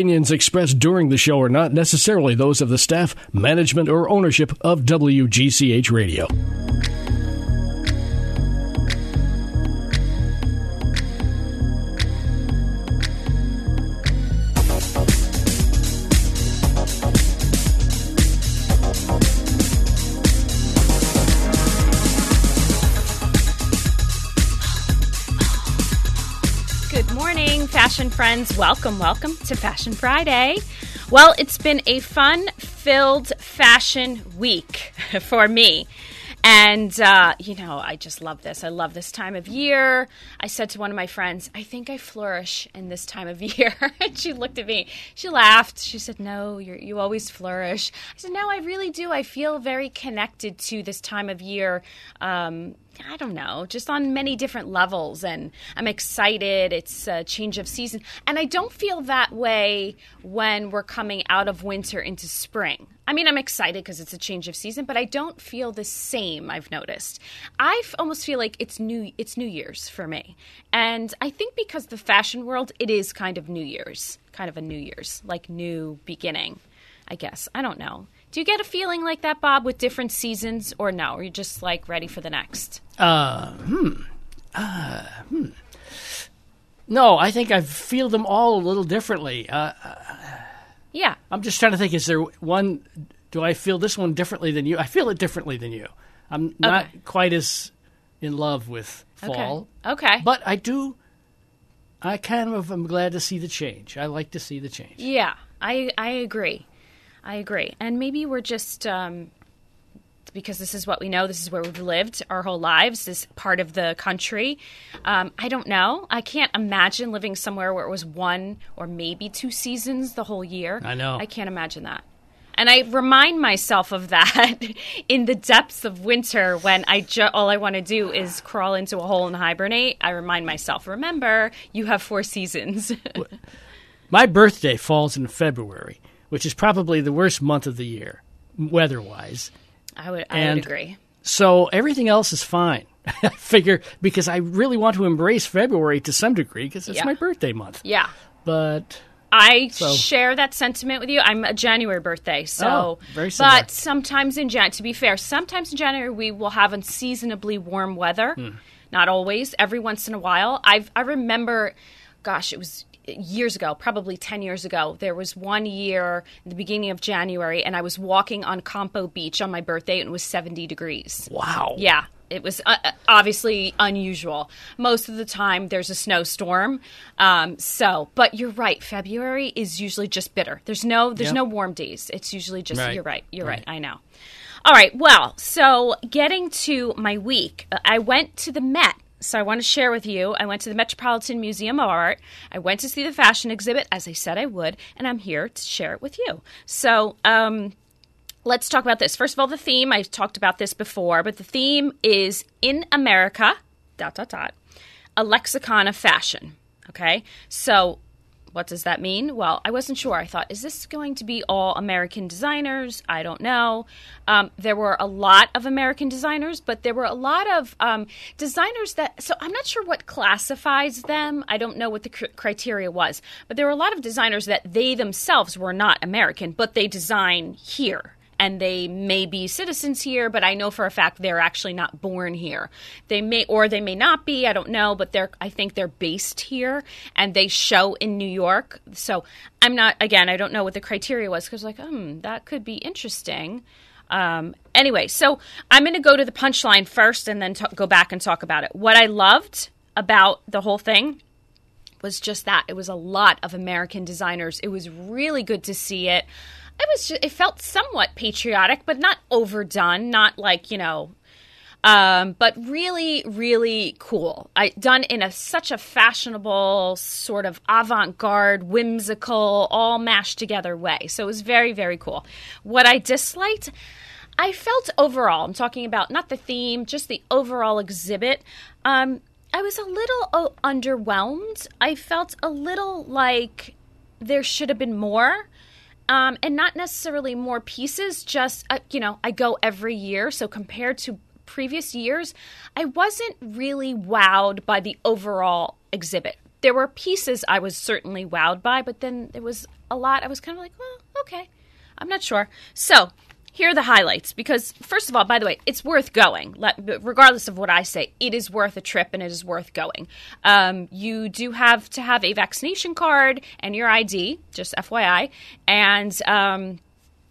Opinions expressed during the show are not necessarily those of the staff, management, or ownership of WGCH Radio. Friends. Welcome, welcome to Fashion Friday. Well, it's been a fun filled fashion week for me. And, uh, you know, I just love this. I love this time of year. I said to one of my friends, I think I flourish in this time of year. and she looked at me. She laughed. She said, No, you always flourish. I said, No, I really do. I feel very connected to this time of year. Um, I don't know, just on many different levels. And I'm excited. It's a change of season. And I don't feel that way when we're coming out of winter into spring. I mean, I'm excited because it's a change of season, but I don't feel the same. I've noticed. I almost feel like it's new. It's New Year's for me, and I think because the fashion world, it is kind of New Year's, kind of a New Year's, like new beginning. I guess I don't know. Do you get a feeling like that, Bob, with different seasons, or no? Are you just like ready for the next? Hmm. Hmm. No, I think I feel them all a little differently. Uh, Yeah. I'm just trying to think: is there one? Do I feel this one differently than you? I feel it differently than you. I'm not Okay. quite as in love with fall, Okay. Okay. but I do. I kind of am glad to see the change. I like to see the change. Yeah, I I agree. I agree. And maybe we're just um, because this is what we know. This is where we've lived our whole lives. This part of the country. Um, I don't know. I can't imagine living somewhere where it was one or maybe two seasons the whole year. I know. I can't imagine that. And I remind myself of that in the depths of winter when I ju- all I want to do is crawl into a hole and hibernate. I remind myself, remember, you have four seasons. My birthday falls in February, which is probably the worst month of the year, weather-wise. I would I And- would agree. So everything else is fine. I figure because I really want to embrace February to some degree because it's Yeah. my birthday month. Yeah. But I So- share that sentiment with you. I'm a January birthday, so Oh, very similar. but sometimes in Jan to be fair, sometimes in January we will have unseasonably warm weather. Hmm. Not always, every once in a while. I've I remember gosh, it was years ago, probably 10 years ago. There was one year in the beginning of January and I was walking on Compo Beach on my birthday and it was 70 degrees. wow, Yeah, it was uh, uh, obviously unusual. Most of the time, there's a snowstorm. Um, so, but you're right. February is usually just bitter. There's no there's Yep. no warm days. It's usually just Right. you're right. You're right. Right. I know. All right. Well, so getting to my week, uh, I went to the Met. So I want to share with you. I went to the Metropolitan Museum of Art. I went to see the fashion exhibit, as I said I would, and I'm here to share it with you. So, um, let's talk about this. First of all, the theme, I've talked about this before, but the theme is in America, dot, dot, dot, a lexicon of fashion. Okay. So, what does that mean? Well, I wasn't sure. I thought, is this going to be all American designers? I don't know. Um, there were a lot of American designers, but there were a lot of um, designers that, so I'm not sure what classifies them. I don't know what the cr- criteria was, but there were a lot of designers that they themselves were not American, but they design here and they may be citizens here, but I know for a fact they're actually not born here. They may or they may not be, I don't know, but they're I think they're based here and they show in New York. So I'm not again, I don't know what the criteria was because like, hmm, that could be interesting. Um, anyway, so I'm going to go to the punchline first and then t- go back and talk about it. What I loved about the whole thing was just that it was a lot of American designers. It was really good to see it. It was just, it felt somewhat patriotic, but not overdone, not like you know, um, but really, really cool. I done in a such a fashionable, sort of avant-garde, whimsical, all mashed together way. So it was very, very cool. What I disliked. I felt overall, I'm talking about not the theme, just the overall exhibit. Um, I was a little uh, underwhelmed. I felt a little like there should have been more. Um, and not necessarily more pieces, just, uh, you know, I go every year. So compared to previous years, I wasn't really wowed by the overall exhibit. there were pieces I was certainly wowed by, but then there was a lot I was kind of like, well, okay, I'm not sure. So here are the highlights because first of all by the way it's worth going. Regardless of what i say it is worth a trip and it is worth going. Um, you do have to have a vaccination card and your id just fyi and um,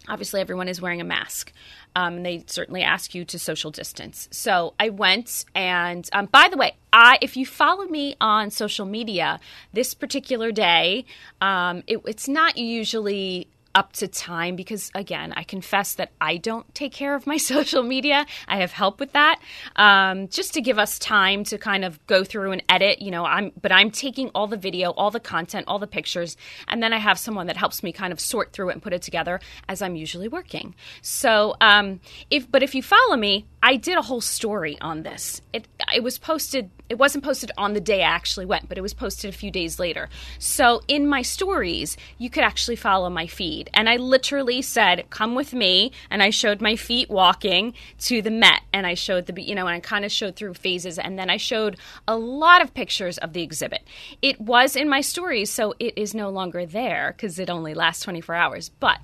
obviously everyone is wearing a mask. Um, and they certainly ask you to social distance. So I went, and um, by the way, I if you follow me on social media, this particular day, um, it, it's not usually up to time because again i confess that i don't take care of my social media i have help with that um, just to give us time to kind of go through and edit you know i'm but i'm taking all the video all the content all the pictures and then i have someone that helps me kind of sort through it and put it together as i'm usually working so um, if but if you follow me I did a whole story on this. It it was posted. It wasn't posted on the day I actually went, but it was posted a few days later. So in my stories, you could actually follow my feed, and I literally said, "Come with me," and I showed my feet walking to the Met, and I showed the you know, and I kind of showed through phases, and then I showed a lot of pictures of the exhibit. It was in my stories, so it is no longer there because it only lasts 24 hours, but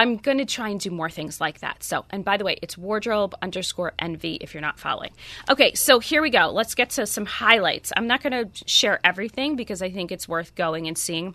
I'm going to try and do more things like that. So, and by the way, it's wardrobe underscore envy if you're not following. Okay, so here we go. Let's get to some highlights. I'm not going to share everything because I think it's worth going and seeing.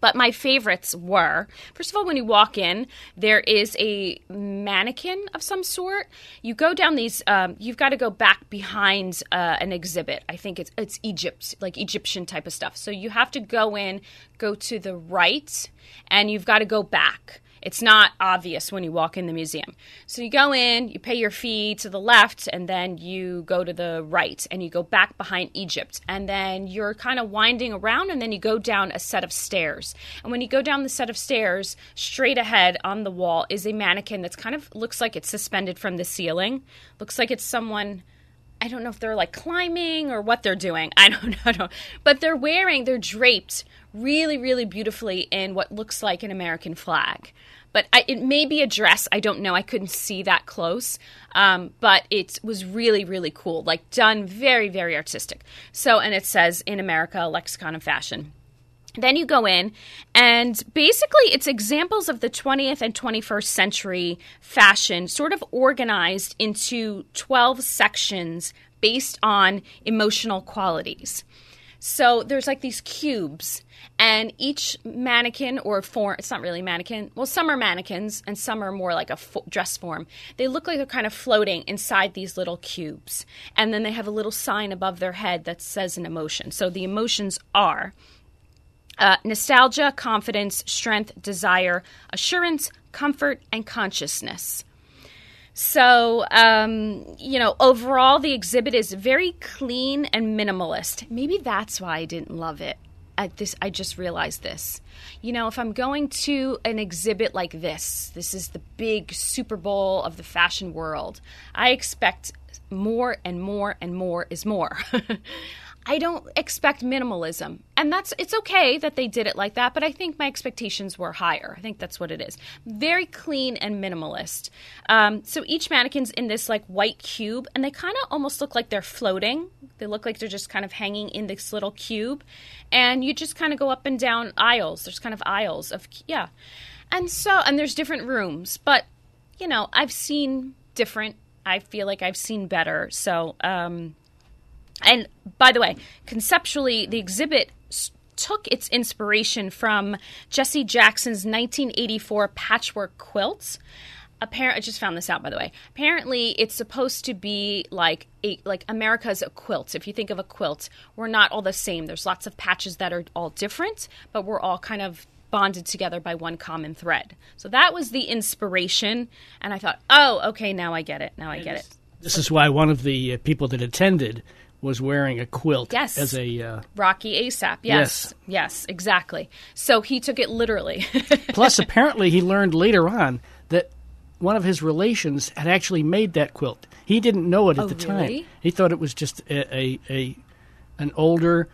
But my favorites were first of all, when you walk in, there is a mannequin of some sort. You go down these, um, you've got to go back behind uh, an exhibit. I think it's it's Egypt, like Egyptian type of stuff. So you have to go in, go to the right, and you've got to go back. It's not obvious when you walk in the museum. So you go in, you pay your fee to the left, and then you go to the right and you go back behind Egypt. And then you're kind of winding around, and then you go down a set of stairs. And when you go down the set of stairs, straight ahead on the wall is a mannequin that's kind of looks like it's suspended from the ceiling. Looks like it's someone. I don't know if they're like climbing or what they're doing. I don't know. But they're wearing, they're draped really, really beautifully in what looks like an American flag but I, it may be a dress. I don't know. I couldn't see that close, um, but it was really, really cool. Like done very, very artistic. So, and it says in America, lexicon of fashion. Then you go in, and basically, it's examples of the 20th and 21st century fashion, sort of organized into 12 sections based on emotional qualities. So there's like these cubes, and each mannequin or form, it's not really mannequin. Well, some are mannequins, and some are more like a fo- dress form. They look like they're kind of floating inside these little cubes. And then they have a little sign above their head that says an emotion. So the emotions are uh, nostalgia, confidence, strength, desire, assurance, comfort, and consciousness. So, um, you know, overall, the exhibit is very clean and minimalist. Maybe that's why I didn't love it. I, this, I just realized this. You know, if I'm going to an exhibit like this, this is the big Super Bowl of the fashion world, I expect more and more and more is more. I don't expect minimalism. And that's it's okay that they did it like that, but I think my expectations were higher. I think that's what it is. Very clean and minimalist. Um, so each mannequin's in this like white cube, and they kind of almost look like they're floating. They look like they're just kind of hanging in this little cube, and you just kind of go up and down aisles. There's kind of aisles of yeah, and so and there's different rooms, but you know I've seen different. I feel like I've seen better. So um, and by the way, conceptually, the exhibit took its inspiration from Jesse Jackson's 1984 patchwork quilts. Apparently, I just found this out by the way. Apparently, it's supposed to be like a like America's a quilt. If you think of a quilt, we're not all the same. There's lots of patches that are all different, but we're all kind of bonded together by one common thread. So that was the inspiration, and I thought, oh, okay, now I get it. Now I get it. This is why one of the uh, people that attended was wearing a quilt yes. as a uh, Rocky ASAP. Yes. yes. Yes, exactly. So he took it literally. Plus apparently he learned later on that one of his relations had actually made that quilt. He didn't know it at oh, the really? time. He thought it was just a, a, a an older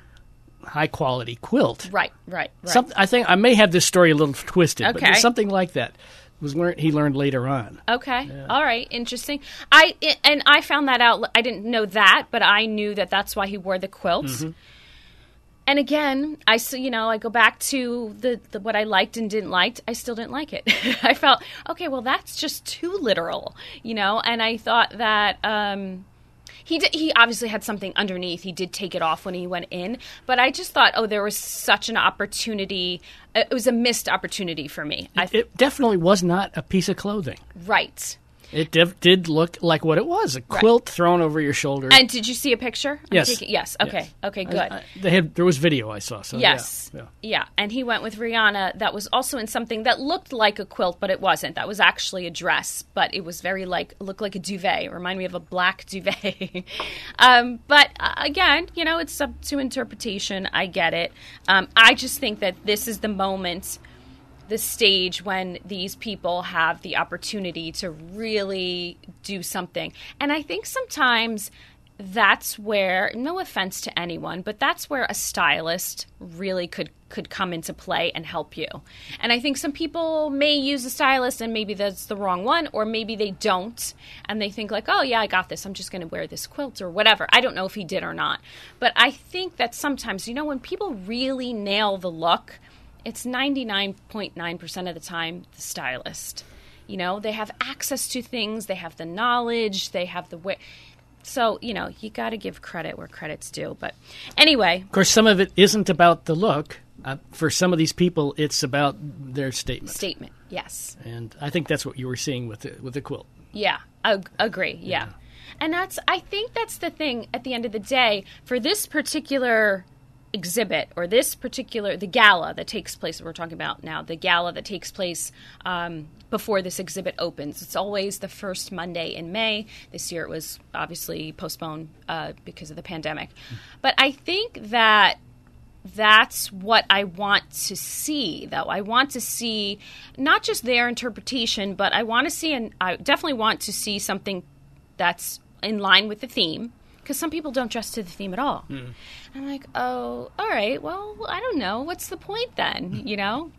high quality quilt. Right, right, right. Some, I think I may have this story a little twisted, okay. but something like that was learned he learned later on. Okay. Yeah. All right. Interesting. I and I found that out. I didn't know that, but I knew that that's why he wore the quilts. Mm-hmm. and again, I you know I go back to the, the what I liked and didn't like. I still didn't like it. I felt okay. Well, that's just too literal, you know. And I thought that um, he did, he obviously had something underneath. He did take it off when he went in, but I just thought, oh, there was such an opportunity. uh, It was a missed opportunity for me. I It definitely was not a piece of clothing. right. It def- did look like what it was a quilt thrown over your shoulder. And did you see a picture? I'm Yes. taking- yes. Okay. Yes. Okay. Good. I- I- they had there was video I saw. So Yes. yeah, yeah. Yeah. And he went with Rihanna that was also in something that looked like a quilt, but it wasn't. That was actually a dress, but it was very like, looked like a duvet. It reminded me of a black duvet. um, but uh, again, you know, it's up to interpretation. I get it. Um, I just think that this is the moment, the stage when these people have the opportunity to really do something. And I think sometimes that's where no offense to anyone but that's where a stylist really could could come into play and help you. And i think some people may use a stylist and maybe that's the wrong one or maybe they don't and they think like oh yeah i got this. I'm just going to wear this quilt or whatever. I don't know if he did or not. But i think that sometimes you know when people really nail the look it's 99.9% of the time the stylist you know they have access to things they have the knowledge they have the way so, you know, you got to give credit where credit's due. But anyway, Of course, some of it isn't about the look. Uh, for some of these people, it's about their statement, statement. Yes. and I think that's what you were seeing with the, with the quilt. Yeah. Ag- agree. Yeah. And that's, I think that's the thing at the end of the day for this particular exhibit or this particular, the gala that takes place, that we're talking about now, the gala that takes place um, before this exhibit opens. It's always the first Monday in May. This year it was obviously postponed uh, because of the pandemic. But I think that that's what I want to see, though. I want to see not just their interpretation, but I want to see, and I definitely want to see something that's in line with the theme. Because some people don't dress to the theme at all. I'm like, oh, all right, well, I don't know. What's the point then? You know?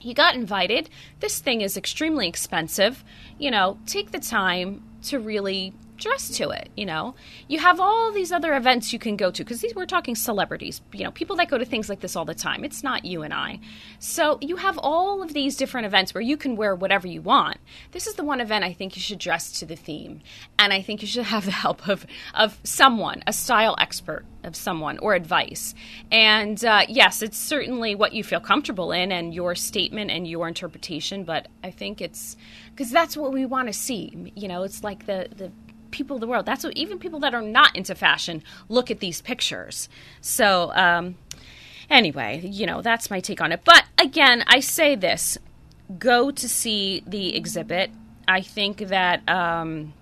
You got invited. This thing is extremely expensive. You know, take the time to really dress to it. You know, you have all these other events you can go to because we're talking celebrities. You know, people that go to things like this all the time. It's not you and I. So you have all of these different events where you can wear whatever you want. This is the one event I think you should dress to the theme, and I think you should have the help of of someone, a style expert of someone or advice. And uh, yes, it's certainly what you feel comfortable in and your statement and your interpretation. But I think it's because that's what we want to see. You know, it's like the the people of the world. That's what even people that are not into fashion look at these pictures. So. Um, Anyway, you know, that's my take on it. But again, I say this go to see the exhibit. I think that. Um,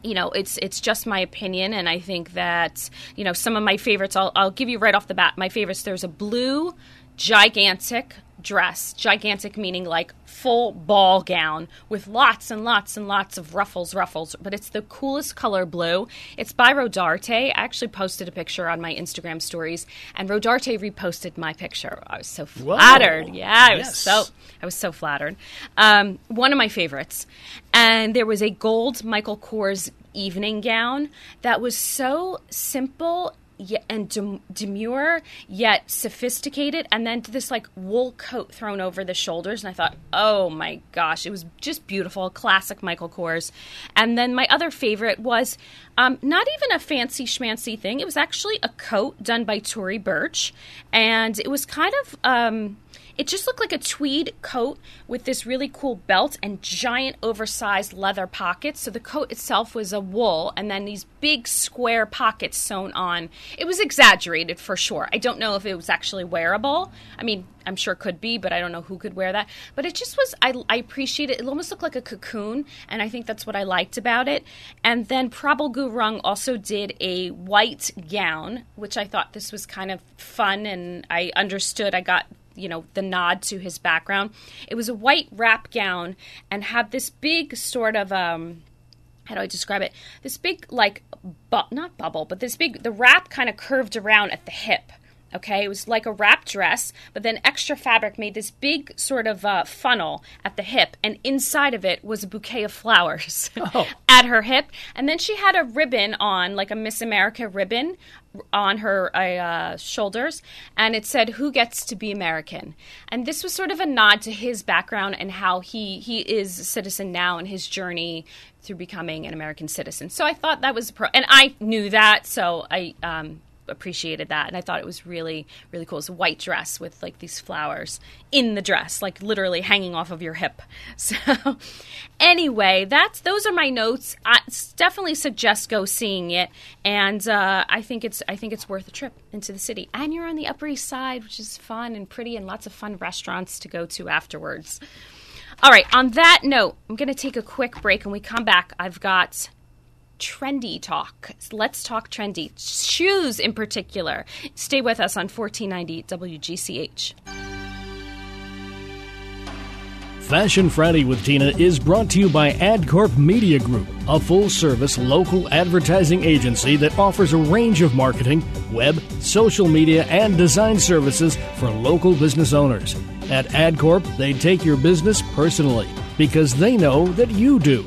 you know, it's it's just my opinion, and I think that you know some of my favorites. I'll I'll give you right off the bat my favorites. There's a blue, gigantic dress, gigantic meaning like full ball gown with lots and lots and lots of ruffles, ruffles. But it's the coolest color blue. It's by Rodarte. I actually posted a picture on my Instagram stories, and Rodarte reposted my picture. I was so flattered. Yeah, I was so I was so flattered. Um, one of my favorites. And there was a gold Michael Kors evening gown that was so simple and dem- demure yet sophisticated and then this like wool coat thrown over the shoulders and i thought oh my gosh it was just beautiful classic michael kors. And then my other favorite was um, not even a fancy schmancy thing. It was actually a coat done by Tory Burch and it was kind of um, it just looked like a tweed coat with this really cool belt and giant oversized leather pockets. So the coat itself was a wool and then these big square pockets sewn on. It was exaggerated for sure. I don't know if it was actually wearable. I mean, I'm sure it could be, but I don't know who could wear that. But it just was, I, I appreciate it. It almost looked like a cocoon, and I think that's what I liked about it. And then Prabal Gurung also did a white gown, which I thought this was kind of fun, and I understood. I got you know the nod to his background. It was a white wrap gown and had this big sort of um how do I describe it? This big like bu- not bubble, but this big the wrap kind of curved around at the hip. Okay, it was like a wrap dress, but then extra fabric made this big sort of uh, funnel at the hip, and inside of it was a bouquet of flowers Oh. at her hip. And then she had a ribbon on, like a Miss America ribbon on her uh, shoulders, and it said, "Who gets to be American?" And this was sort of a nod to his background and how he he is a citizen now and his journey through becoming an American citizen. So I thought that was pro, and I knew that, so I um, appreciated that, and I thought it was really really cool. It's a white dress with like these flowers in the dress, like literally hanging off of your hip. So anyway, that's those are my notes. I definitely suggest go seeing it, and uh, I think it's I think it's worth a trip into the city. And you're on the Upper East Side, which is fun and pretty, and lots of fun restaurants to go to afterwards. All right, on that note, I'm going to take a quick break. and we come back, I've got trendy talk. Let's talk trendy. Shoes in particular. Stay with us on 1490 WGCH. Fashion Friday with Tina is brought to you by AdCorp Media Group, a full service local advertising agency that offers a range of marketing, web, social media, and design services for local business owners. At AdCorp, they take your business personally because they know that you do.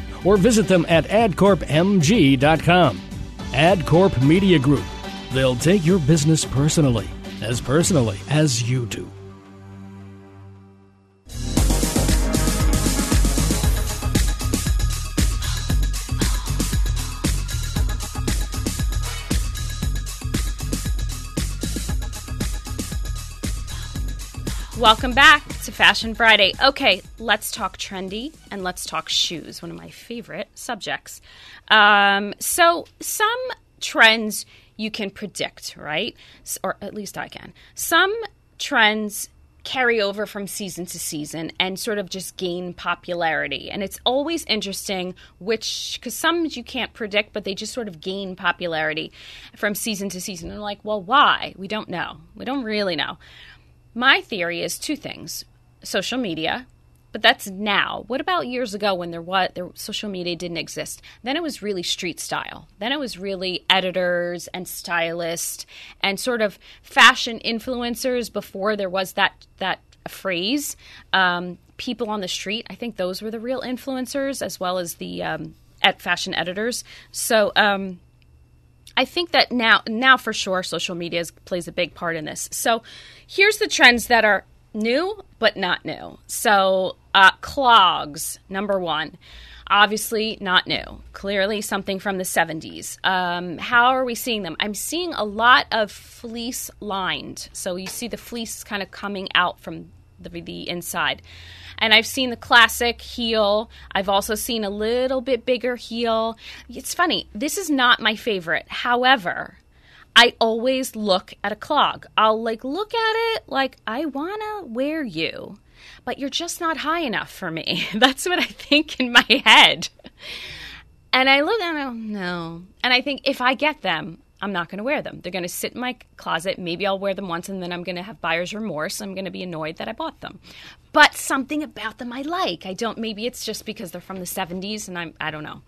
or visit them at adcorpmg.com. AdCorp Media Group. They'll take your business personally, as personally as you do. Welcome back to Fashion Friday. Okay, let's talk trendy and let's talk shoes, one of my favorite subjects. Um, so, some trends you can predict, right? Or at least I can. Some trends carry over from season to season and sort of just gain popularity. And it's always interesting which, because some you can't predict, but they just sort of gain popularity from season to season. And like, well, why? We don't know. We don't really know. My theory is two things social media, but that's now. What about years ago when there was there, social media didn't exist? Then it was really street style. Then it was really editors and stylists and sort of fashion influencers before there was that that phrase. Um, people on the street. I think those were the real influencers as well as the um, at fashion editors. So. Um, I think that now, now for sure, social media plays a big part in this. So, here's the trends that are new but not new. So, uh, clogs, number one, obviously not new. Clearly, something from the 70s. Um, how are we seeing them? I'm seeing a lot of fleece lined. So, you see the fleece kind of coming out from the, the inside. And I've seen the classic heel. I've also seen a little bit bigger heel. It's funny, this is not my favorite. However, I always look at a clog. I'll like look at it like I want to wear you, but you're just not high enough for me. That's what I think in my head. And I look at them, no. And I think if I get them, I'm not going to wear them. They're going to sit in my closet. Maybe I'll wear them once and then I'm going to have buyer's remorse. I'm going to be annoyed that I bought them. But something about them I like. I don't, maybe it's just because they're from the 70s and I'm, I don't know.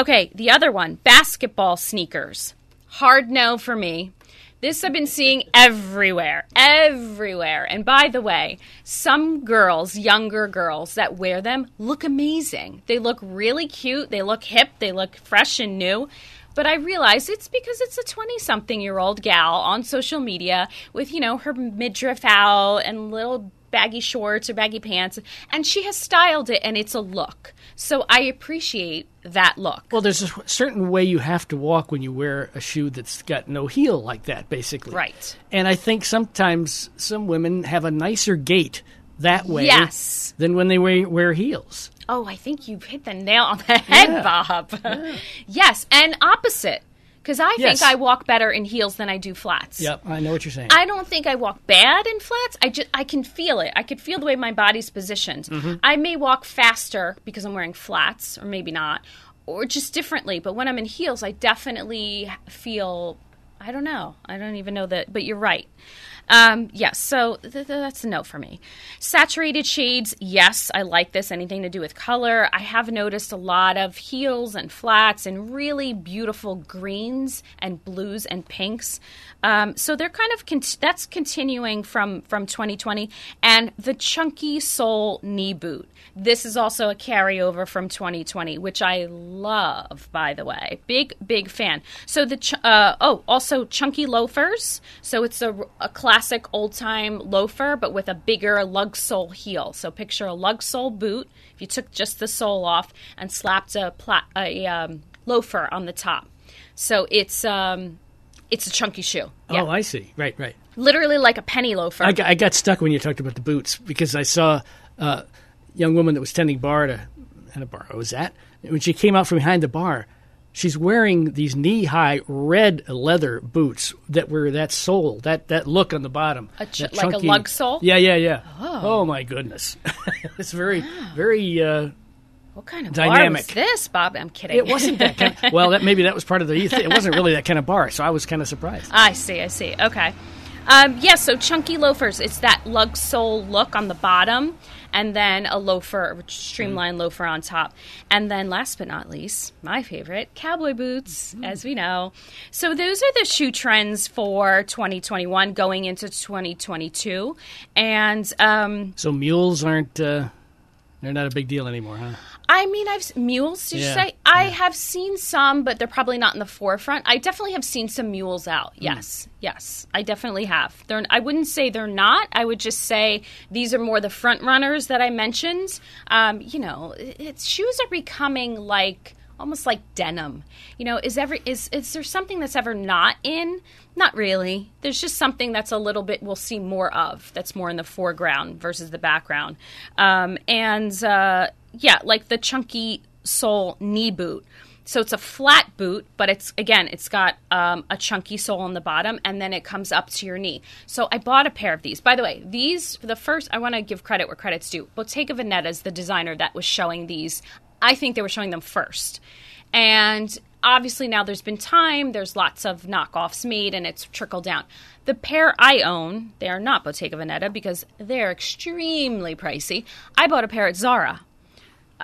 Okay, the other one basketball sneakers. Hard no for me. This I've been seeing everywhere, everywhere. And by the way, some girls, younger girls that wear them, look amazing. They look really cute, they look hip, they look fresh and new. But I realize it's because it's a 20 something year old gal on social media with, you know, her midriff out and little baggy shorts or baggy pants. And she has styled it and it's a look. So I appreciate that look. Well, there's a certain way you have to walk when you wear a shoe that's got no heel like that, basically. Right. And I think sometimes some women have a nicer gait that way Yes. than when they wear, wear heels. Oh, I think you've hit the nail on the head, Yeah. Bob. yes, and opposite. Because I Yes. think I walk better in heels than I do flats. Yep, I know what you're saying. I don't think I walk bad in flats. I just I can feel it. I could feel the way my body's positioned. Mm-hmm. I may walk faster because I'm wearing flats, or maybe not, or just differently. But when I'm in heels, I definitely feel. I don't know. I don't even know that. But you're right. Um, yes, so th- th- that's a no for me. Saturated shades, yes, I like this. Anything to do with color. I have noticed a lot of heels and flats and really beautiful greens and blues and pinks. Um, so they're kind of con- that's continuing from from 2020. And the chunky sole knee boot. This is also a carryover from 2020, which I love, by the way. Big, big fan. So the ch- uh, oh, also chunky loafers. So it's a, a classic old time loafer, but with a bigger lug sole heel. So picture a lug sole boot. If you took just the sole off and slapped a, pla- a um, loafer on the top, so it's um, it's a chunky shoe. Yeah. Oh, I see. Right, right. literally like a penny loafer. I got, I got stuck when you talked about the boots because I saw a young woman that was tending bar at a, at a bar I was at. When she came out from behind the bar, she's wearing these knee-high red leather boots that were that sole, that, that look on the bottom. A ch- like a lug sole? Yeah, yeah, yeah. Oh, my goodness. it's very, very... Uh, what kind of dynamic. bar was this, Bob? I'm kidding. it wasn't that kind well, that maybe that was part of the... It wasn't really that kind of bar, so I was kind of surprised. I see, I see. Okay. Um, yeah, so chunky loafers. It's that lug sole look on the bottom, and then a loafer, a streamlined loafer on top. And then last but not least, my favorite, cowboy boots, as we know. So those are the shoe trends for 2021 going into 2022. And um, So mules aren't... Uh, they're not a big deal anymore, huh? I mean, I've mules. Did you Yeah, say? I have seen some, but they're probably not in the forefront. I definitely have seen some mules out. Hmm. Yes, yes, I definitely have. They're. I wouldn't say they're not. I would just say these are more the front runners that I mentioned. Um, you know, it's shoes are becoming like almost like denim. You know, is every is is there something that's ever not in? Not really. There's just something that's a little bit we'll see more of. That's more in the foreground versus the background. Um, and uh, yeah, like the chunky sole knee boot. So it's a flat boot, but it's again, it's got um, a chunky sole on the bottom, and then it comes up to your knee. So I bought a pair of these. By the way, these the first. I want to give credit where credit's due. Bottega Veneta is the designer that was showing these. I think they were showing them first, and obviously now there's been time. There's lots of knockoffs made, and it's trickled down. The pair I own, they are not Bottega Veneta because they're extremely pricey. I bought a pair at Zara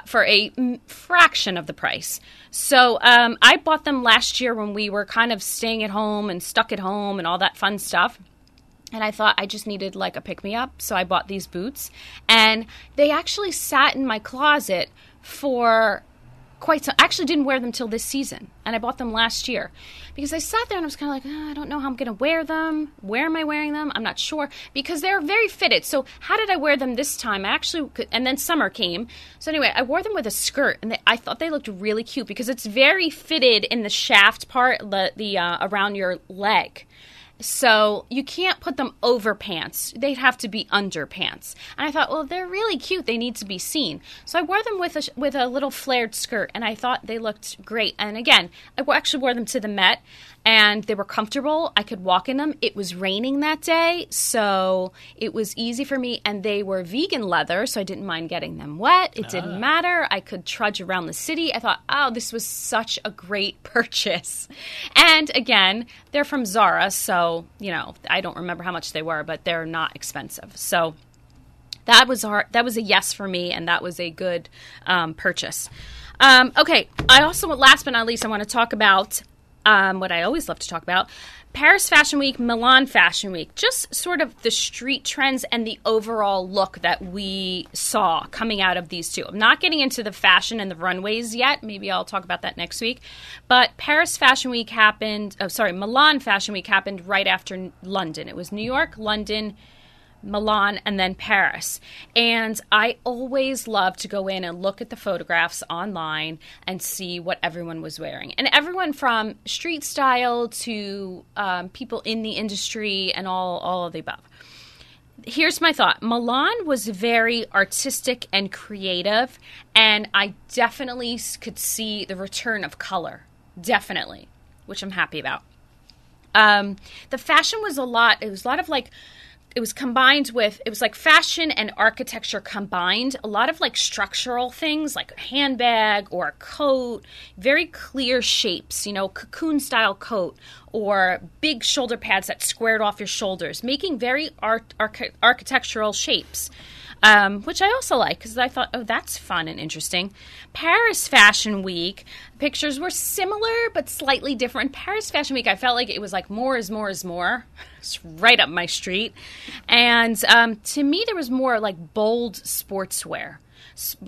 for a fraction of the price. So um, I bought them last year when we were kind of staying at home and stuck at home and all that fun stuff. And I thought I just needed like a pick me up. So I bought these boots. And they actually sat in my closet for quite some. Actually didn't wear them till this season. And I bought them last year. Because I sat there and I was kind of like, "Ah, I don't know how I'm going to wear them. Where am I wearing them? I'm not sure. Because they're very fitted. So how did I wear them this time? I actually could. And then summer came. So anyway, I wore them with a skirt. And they, I thought they looked really cute because it's very fitted in the shaft part, the, the uh, around your leg. So you can't put them over pants. They'd have to be under pants. And I thought, well, they're really cute. They need to be seen. So I wore them with a with a little flared skirt, and I thought they looked great. And again, I actually wore them to the Met, and they were comfortable. I could walk in them. It was raining that day, so it was easy for me. And they were vegan leather, so I didn't mind getting them wet. It didn't ah. matter. I could trudge around the city. I thought, oh, this was such a great purchase. And again, they're from Zara, so you know I don't remember how much they were, but they're not expensive. So that was hard. That was a yes for me, and that was a good um, purchase. Um, okay, I also last but not least, I want to talk about um, what I always love to talk about. Paris Fashion Week, Milan Fashion Week, just sort of the street trends and the overall look that we saw coming out of these two. I'm not getting into the fashion and the runways yet. Maybe I'll talk about that next week. But Paris Fashion Week happened, oh, sorry, Milan Fashion Week happened right after London. It was New York, London, Milan, and then Paris. And I always love to go in and look at the photographs online and see what everyone was wearing. And everyone from street style to um, people in the industry and all, all of the above. Here's my thought Milan was very artistic and creative, and I definitely could see the return of color. Definitely which I'm happy about. Um, the fashion was a lot. It was a lot of like it was combined with it was like fashion and architecture combined. A lot of like structural things like a handbag or a coat very clear shapes you know cocoon style coat or big shoulder pads that squared off your shoulders making very art, arch- architectural shapes um, which I also like because I thought, oh, that's fun and interesting. Paris Fashion Week pictures were similar but slightly different. Paris Fashion Week, I felt like it was like more is more is more. It's right up my street. And um, to me, there was more like bold sportswear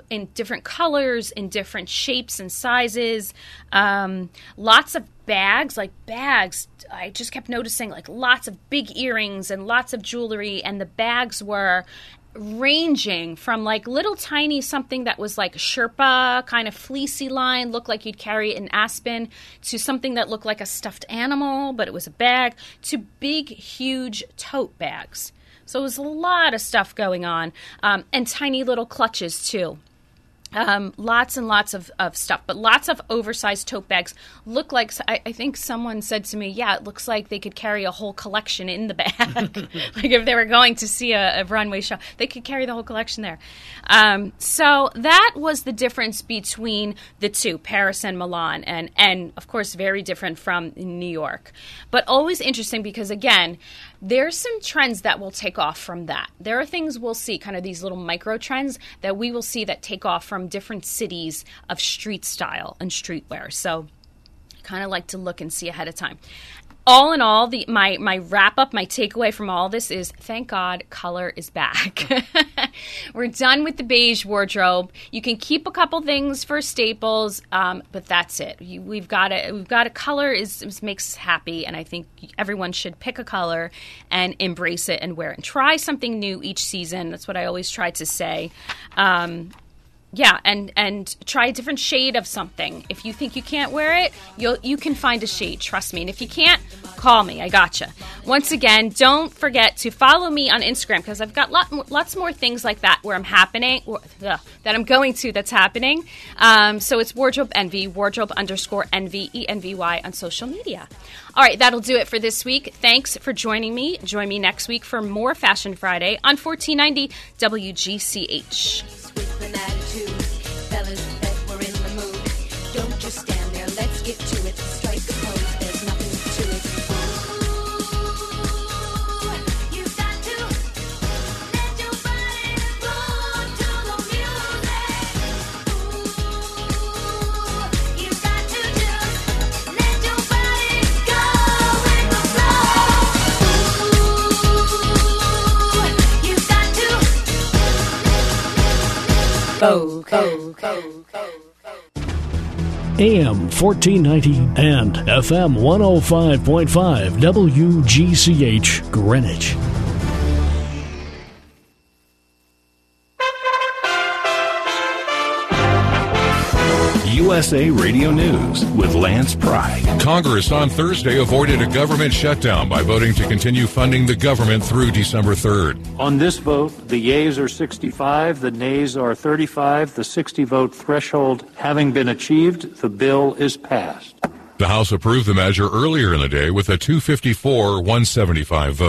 in different colors, in different shapes and sizes. Um, lots of bags, like bags. I just kept noticing like lots of big earrings and lots of jewelry, and the bags were ranging from like little tiny something that was like Sherpa kind of fleecy line, looked like you'd carry it in Aspen, to something that looked like a stuffed animal, but it was a bag, to big, huge tote bags. So it was a lot of stuff going on, um, and tiny little clutches too. Um, lots and lots of, of stuff, but lots of oversized tote bags. Look like I, I, think someone said to me, "Yeah, it looks like they could carry a whole collection in the bag. like if they were going to see a, a, runway show, they could carry the whole collection there." Um, so that was the difference between the two, Paris and Milan, and and of course very different from New York, but always interesting because again, there's some trends that will take off from that. There are things we'll see, kind of these little micro trends that we will see that take off from different cities of street style and streetwear. So, kind of like to look and see ahead of time all in all, the my my wrap up, my takeaway from all this is thank God color is back. We're done with the beige wardrobe. You can keep a couple things for staples, um, but that's it. You, we've got a we've got a color is, is, makes us happy, and I think everyone should pick a color and embrace it and wear it and try something new each season. That's what I always try to say. Um, yeah, and and try a different shade of something. If you think you can't wear it, you'll you can find a shade. Trust me. And if you can't, call me. I gotcha. Once again, don't forget to follow me on Instagram because I've got lot, lots more things like that where I'm happening or, ugh, that I'm going to that's happening. Um, so it's wardrobe envy, wardrobe underscore envy e n v y on social media. All right, that'll do it for this week. Thanks for joining me. Join me next week for more Fashion Friday on 1490 WGCH and attitudes. Fellas, AM 1490 and FM 105.5 WGCH Greenwich. USA Radio News with Lance Pride. Congress on Thursday avoided a government shutdown by voting to continue funding the government through December 3rd. On this vote, the yeas are 65, the nays are 35. The 60 vote threshold having been achieved, the bill is passed. The House approved the measure earlier in the day with a 254 175 vote.